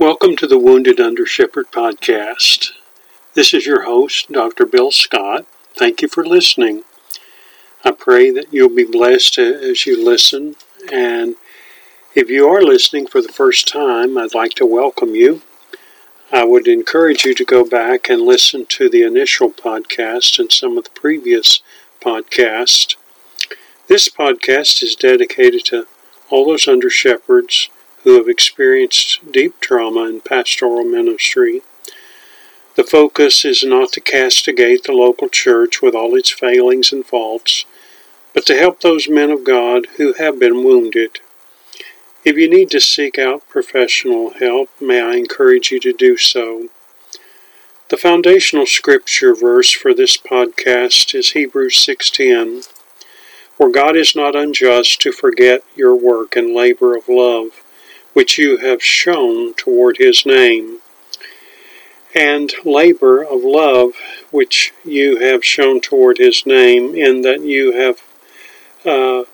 Welcome to the Wounded Under Shepherd podcast. This is your host, Dr. Bill Scott. Thank you for listening. I pray that you'll be blessed as you listen. And if you are listening for the first time, I'd like to welcome you. I would encourage you to go back and listen to the initial podcast and some of the previous podcasts. This podcast is dedicated to all those under shepherds who have experienced deep trauma in pastoral ministry. The focus is not to castigate the local church with all its failings and faults, but to help those men of God who have been wounded. If you need to seek out professional help, may I encourage you to do so. The foundational scripture verse for this podcast is Hebrews 6:10. For God is not unjust to forget your work and labor of love which you have shown toward his name, and labor of love which you have shown toward his name, in that you have uh,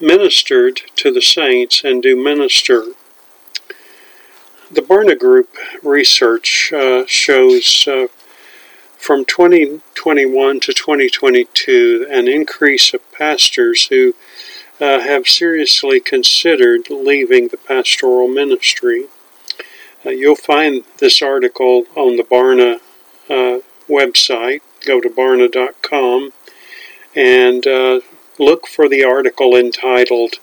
ministered to the saints and do minister. The Barna Group research uh, shows uh, from 2021 to 2022 an increase of pastors who uh, have seriously considered leaving the pastoral ministry. Uh, you'll find this article on the Barna uh, website. Go to barna.com and uh, look for the article entitled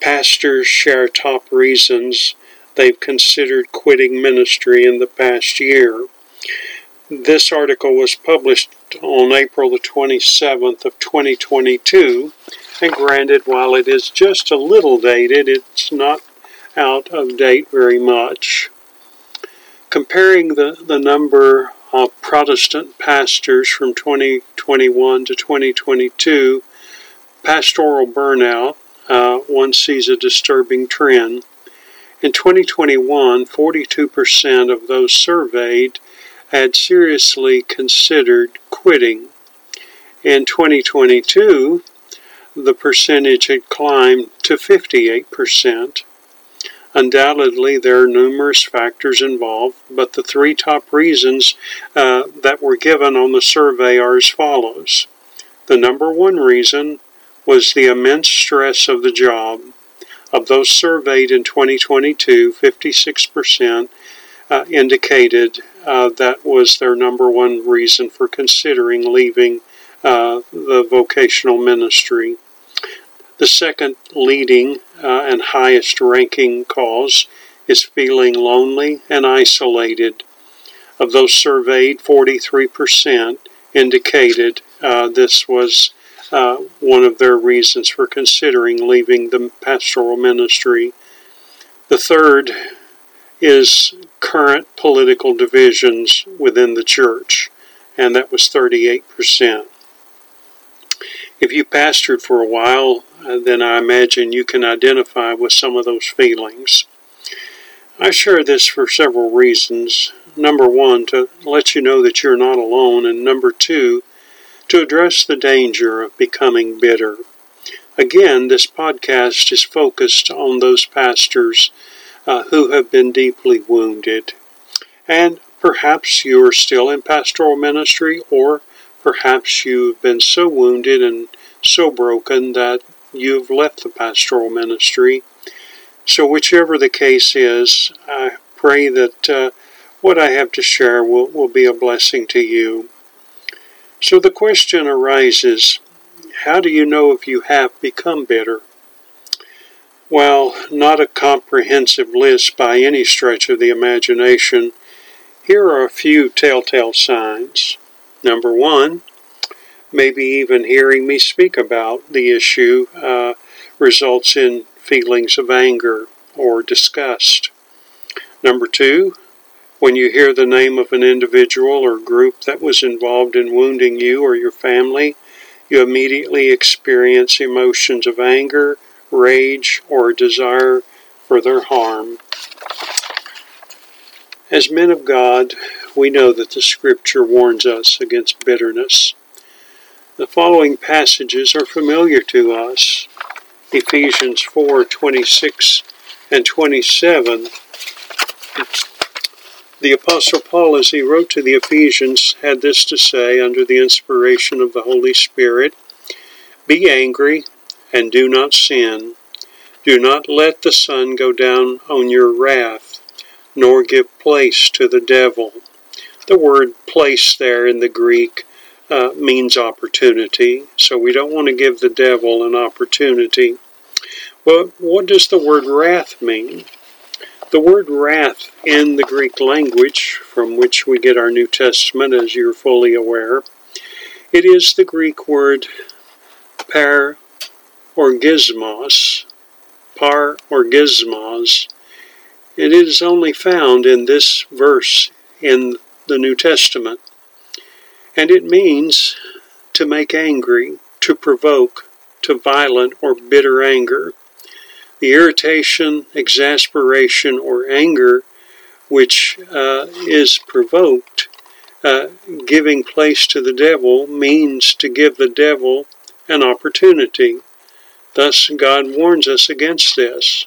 Pastors Share Top Reasons They've Considered Quitting Ministry in the Past Year. This article was published on April the 27th of 2022 and granted, while it is just a little dated, it's not out of date very much. Comparing the, the number of Protestant pastors from 2021 to 2022, pastoral burnout, uh, one sees a disturbing trend. In 2021, 42% of those surveyed had seriously considered quitting. In 2022, the percentage had climbed to 58%. Undoubtedly, there are numerous factors involved, but the three top reasons uh, that were given on the survey are as follows. The number one reason was the immense stress of the job. Of those surveyed in 2022, 56% uh, indicated uh, that was their number one reason for considering leaving uh, the vocational ministry. The second leading uh, and highest ranking cause is feeling lonely and isolated. Of those surveyed, 43% indicated uh, this was uh, one of their reasons for considering leaving the pastoral ministry. The third is current political divisions within the church, and that was 38%. If you pastored for a while, uh, then I imagine you can identify with some of those feelings. I share this for several reasons. Number one, to let you know that you're not alone, and number two, to address the danger of becoming bitter. Again, this podcast is focused on those pastors uh, who have been deeply wounded. And perhaps you are still in pastoral ministry, or perhaps you've been so wounded and so broken that you've left the pastoral ministry. So, whichever the case is, I pray that uh, what I have to share will, will be a blessing to you. So, the question arises how do you know if you have become bitter? While not a comprehensive list by any stretch of the imagination, here are a few telltale signs. Number one, maybe even hearing me speak about the issue uh, results in feelings of anger or disgust. Number two, when you hear the name of an individual or group that was involved in wounding you or your family, you immediately experience emotions of anger, rage, or desire for their harm. As men of God, we know that the Scripture warns us against bitterness. The following passages are familiar to us. Ephesians 4 26 and 27 The Apostle Paul, as he wrote to the Ephesians, had this to say under the inspiration of the Holy Spirit Be angry and do not sin. Do not let the sun go down on your wrath, nor give place to the devil. The word place there in the Greek uh, means opportunity, so we don't want to give the devil an opportunity. Well, what does the word wrath mean? The word wrath in the Greek language, from which we get our New Testament, as you're fully aware, it is the Greek word par orgismos, par orgismos. And it is only found in this verse in the New Testament. And it means to make angry, to provoke, to violent or bitter anger. The irritation, exasperation, or anger which uh, is provoked, uh, giving place to the devil, means to give the devil an opportunity. Thus, God warns us against this.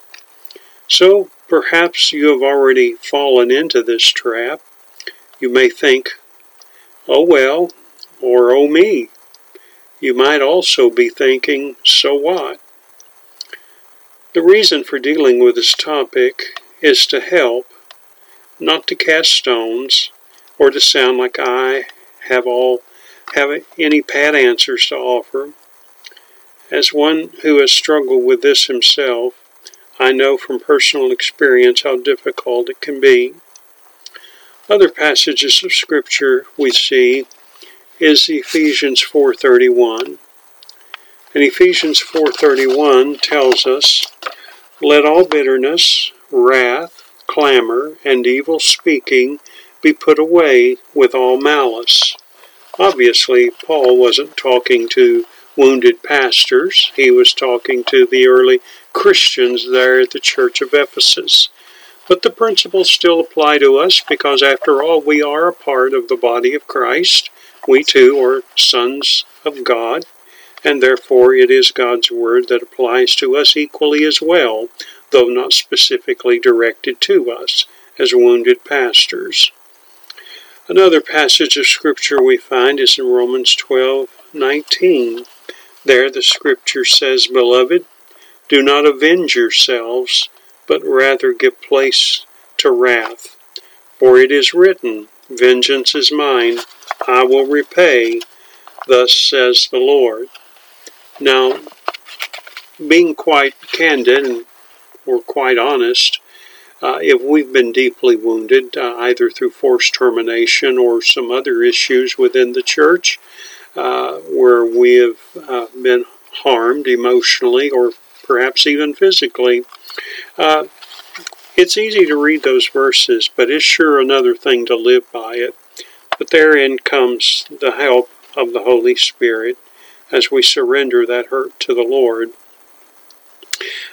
So, perhaps you have already fallen into this trap. You may think, oh well, or oh me. You might also be thinking, so what? The reason for dealing with this topic is to help, not to cast stones or to sound like I have all have any pat answers to offer. As one who has struggled with this himself, I know from personal experience how difficult it can be. Other passages of scripture we see is Ephesians 4:31. And Ephesians 4:31 tells us, "Let all bitterness, wrath, clamor, and evil speaking be put away with all malice." Obviously, Paul wasn't talking to wounded pastors. He was talking to the early Christians there at the church of Ephesus. But the principles still apply to us because, after all, we are a part of the body of Christ. We too are sons of God, and therefore it is God's word that applies to us equally as well, though not specifically directed to us as wounded pastors. Another passage of scripture we find is in Romans 12:19. There the scripture says, Beloved, do not avenge yourselves, but rather give place to wrath. For it is written, Vengeance is mine, I will repay, thus says the Lord. Now, being quite candid and or quite honest, uh, if we've been deeply wounded, uh, either through forced termination or some other issues within the church, uh, where we have uh, been harmed emotionally or perhaps even physically. Uh, it's easy to read those verses, but it's sure another thing to live by it. But therein comes the help of the Holy Spirit as we surrender that hurt to the Lord.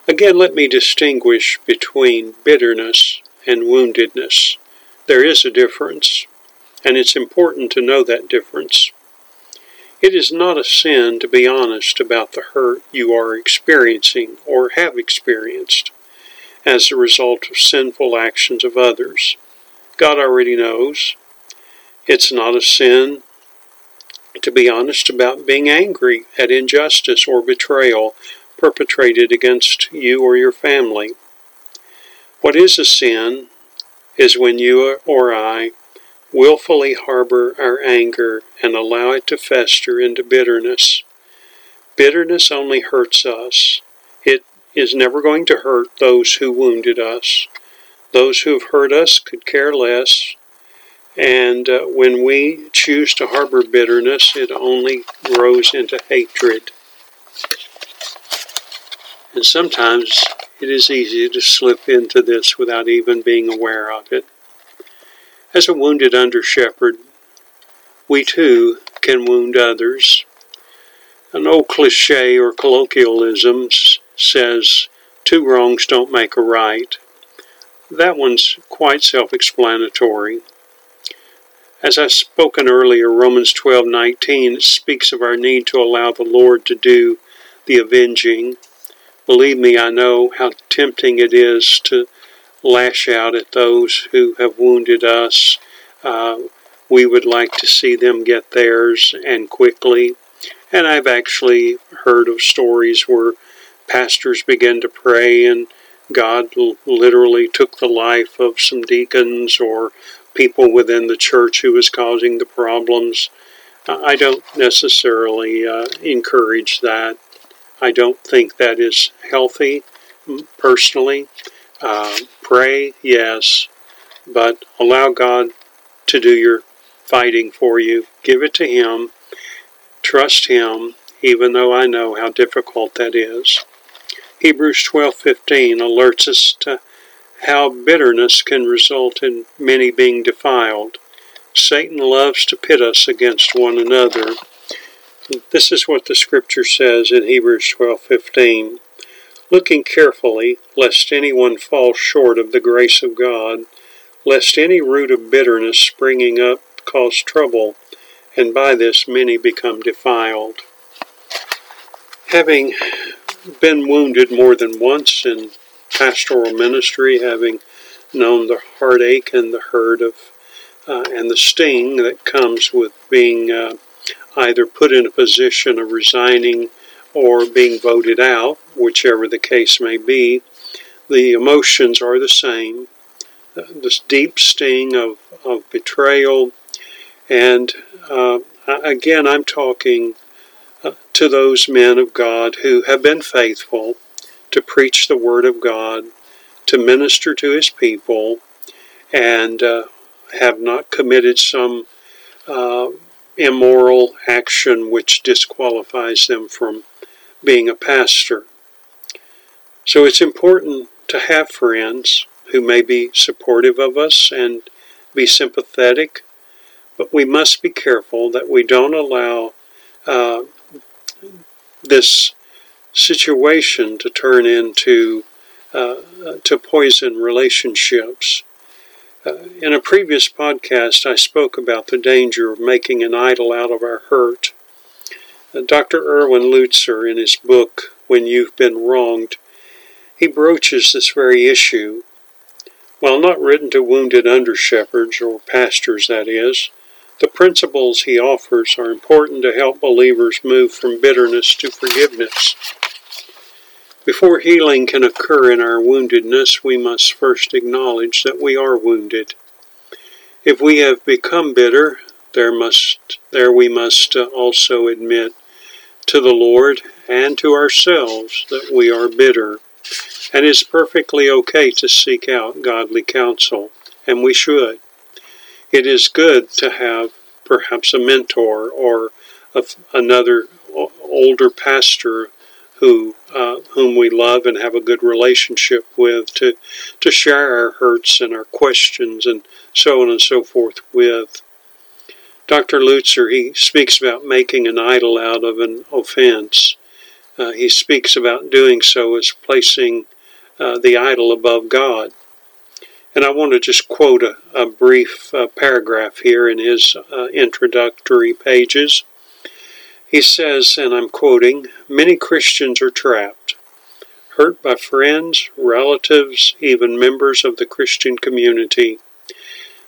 Again, let me distinguish between bitterness and woundedness. There is a difference, and it's important to know that difference. It is not a sin to be honest about the hurt you are experiencing or have experienced as a result of sinful actions of others. God already knows. It's not a sin to be honest about being angry at injustice or betrayal perpetrated against you or your family. What is a sin is when you or I willfully harbor our anger and allow it to fester into bitterness. Bitterness only hurts us. It is never going to hurt those who wounded us. Those who have hurt us could care less. And uh, when we choose to harbor bitterness, it only grows into hatred. And sometimes it is easy to slip into this without even being aware of it. As a wounded under shepherd, we too can wound others. An old cliche or colloquialism says, two wrongs don't make a right. That one's quite self explanatory. As I've spoken earlier, Romans 12:19 speaks of our need to allow the Lord to do the avenging. Believe me, I know how tempting it is to lash out at those who have wounded us. Uh, we would like to see them get theirs and quickly. And I've actually heard of stories where pastors began to pray and God literally took the life of some deacons or people within the church who was causing the problems. I don't necessarily uh, encourage that. I don't think that is healthy personally. Uh, pray, yes, but allow God to do your fighting for you. Give it to Him. Trust Him, even though I know how difficult that is. Hebrews 12:15 alerts us to how bitterness can result in many being defiled. Satan loves to pit us against one another. This is what the scripture says in Hebrews 12:15. Looking carefully lest anyone fall short of the grace of God, lest any root of bitterness springing up cause trouble, and by this many become defiled. Having been wounded more than once in pastoral ministry, having known the heartache and the hurt of uh, and the sting that comes with being uh, either put in a position of resigning or being voted out, whichever the case may be, the emotions are the same. Uh, this deep sting of, of betrayal, and uh, again, I'm talking uh, to those men of God who have been faithful to preach the Word of God, to minister to His people, and uh, have not committed some uh, immoral action which disqualifies them from being a pastor. So it's important to have friends who may be supportive of us and be sympathetic, but we must be careful that we don't allow uh, this situation to turn into uh, to poison relationships. Uh, in a previous podcast, I spoke about the danger of making an idol out of our hurt. Dr. Erwin Lutzer, in his book When You've Been Wronged, he broaches this very issue. While not written to wounded under shepherds, or pastors that is, the principles he offers are important to help believers move from bitterness to forgiveness. Before healing can occur in our woundedness, we must first acknowledge that we are wounded. If we have become bitter, there must there we must uh, also admit to the Lord and to ourselves that we are bitter. And it's perfectly okay to seek out godly counsel, and we should. It is good to have perhaps a mentor or a, another older pastor who uh, whom we love and have a good relationship with to to share our hurts and our questions and so on and so forth with. Dr. Lutzer he speaks about making an idol out of an offense. Uh, he speaks about doing so as placing uh, the idol above God. And I want to just quote a, a brief uh, paragraph here in his uh, introductory pages. He says, and I'm quoting, Many Christians are trapped, hurt by friends, relatives, even members of the Christian community.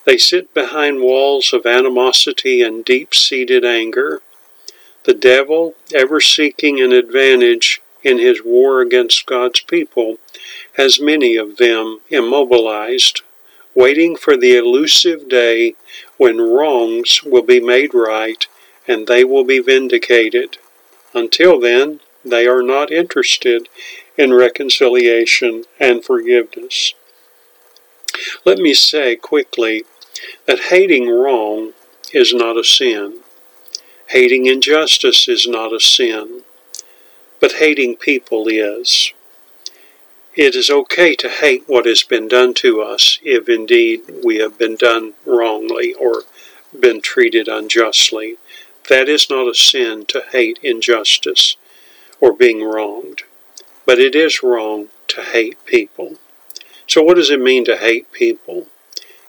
They sit behind walls of animosity and deep seated anger. The devil, ever seeking an advantage in his war against God's people, has many of them immobilized, waiting for the elusive day when wrongs will be made right and they will be vindicated. Until then, they are not interested in reconciliation and forgiveness. Let me say quickly that hating wrong is not a sin. Hating injustice is not a sin. But hating people is. It is okay to hate what has been done to us if indeed we have been done wrongly or been treated unjustly. That is not a sin to hate injustice or being wronged, but it is wrong to hate people. So, what does it mean to hate people?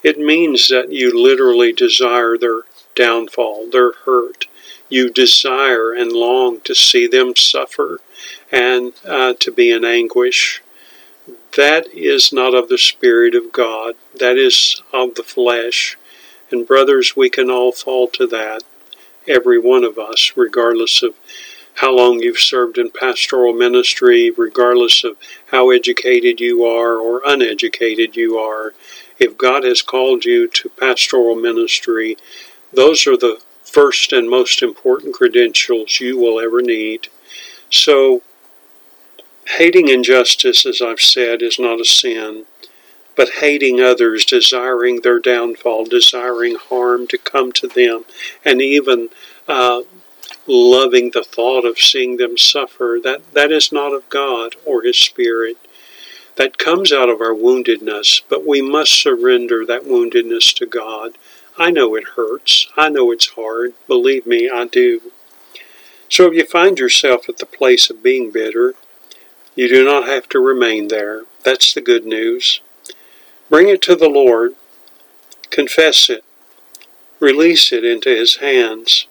It means that you literally desire their downfall, their hurt. You desire and long to see them suffer and uh, to be in anguish. that is not of the Spirit of God. That is of the flesh. And brothers, we can all fall to that, every one of us, regardless of how long you've served in pastoral ministry, regardless of how educated you are or uneducated you are. If God has called you to pastoral ministry, those are the first and most important credentials you will ever need. So, hating injustice, as I've said, is not a sin, but hating others, desiring their downfall, desiring harm to come to them, and even uh, loving the thought of seeing them suffer, that, that is not of God or His Spirit. That comes out of our woundedness, but we must surrender that woundedness to God. I know it hurts. I know it's hard. Believe me, I do. So if you find yourself at the place of being bitter, you do not have to remain there. That's the good news. Bring it to the Lord. Confess it. Release it into His hands.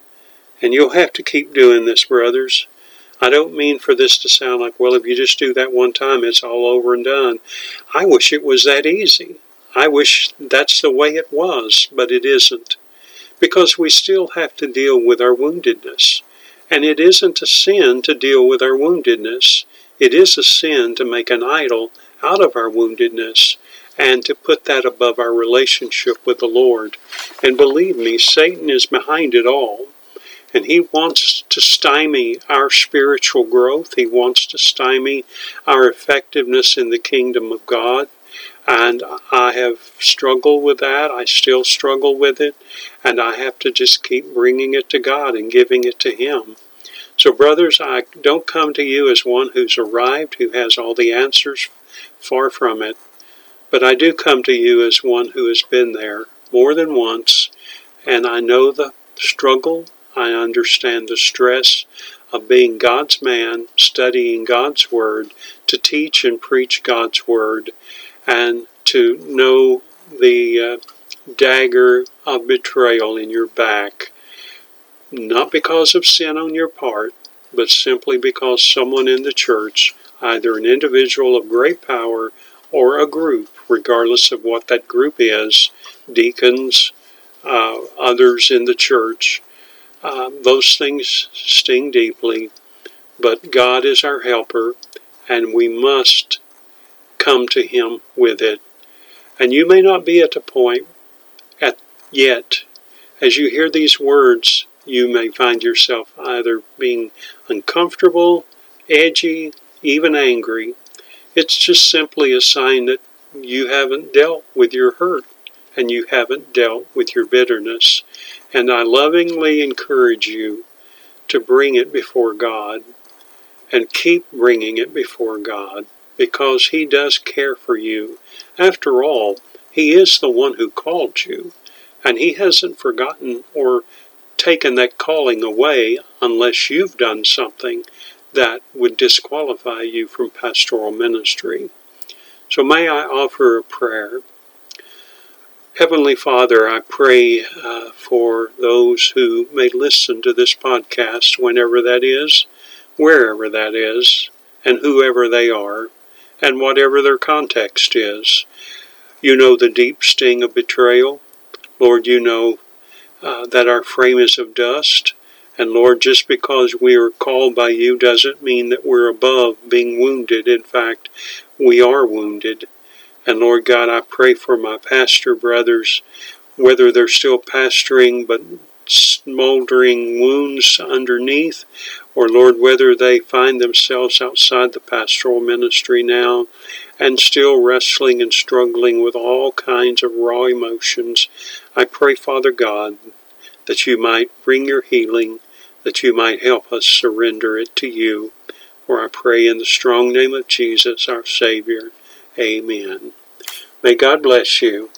And you'll have to keep doing this, brothers. I don't mean for this to sound like, well, if you just do that one time, it's all over and done. I wish it was that easy. I wish that's the way it was, but it isn't. Because we still have to deal with our woundedness. And it isn't a sin to deal with our woundedness. It is a sin to make an idol out of our woundedness and to put that above our relationship with the Lord. And believe me, Satan is behind it all. And he wants to stymie our spiritual growth. He wants to stymie our effectiveness in the kingdom of God. And I have struggled with that. I still struggle with it. And I have to just keep bringing it to God and giving it to Him. So, brothers, I don't come to you as one who's arrived, who has all the answers. Far from it. But I do come to you as one who has been there more than once. And I know the struggle I understand the stress of being God's man, studying God's Word, to teach and preach God's Word, and to know the uh, dagger of betrayal in your back, not because of sin on your part, but simply because someone in the church, either an individual of great power or a group, regardless of what that group is, deacons, uh, others in the church, um, those things sting deeply, but God is our helper, and we must come to Him with it. And you may not be at a point at yet. As you hear these words, you may find yourself either being uncomfortable, edgy, even angry. It's just simply a sign that you haven't dealt with your hurt and you haven't dealt with your bitterness. And I lovingly encourage you to bring it before God and keep bringing it before God because He does care for you. After all, He is the one who called you, and He hasn't forgotten or taken that calling away unless you've done something that would disqualify you from pastoral ministry. So may I offer a prayer. Heavenly Father, I pray uh, for those who may listen to this podcast whenever that is, wherever that is, and whoever they are, and whatever their context is. You know the deep sting of betrayal. Lord, you know uh, that our frame is of dust. And Lord, just because we are called by you doesn't mean that we're above being wounded. In fact, we are wounded. And Lord God, I pray for my pastor brothers, whether they're still pastoring but smoldering wounds underneath, or Lord, whether they find themselves outside the pastoral ministry now and still wrestling and struggling with all kinds of raw emotions. I pray, Father God, that you might bring your healing, that you might help us surrender it to you. For I pray in the strong name of Jesus, our Savior. Amen. May God bless you.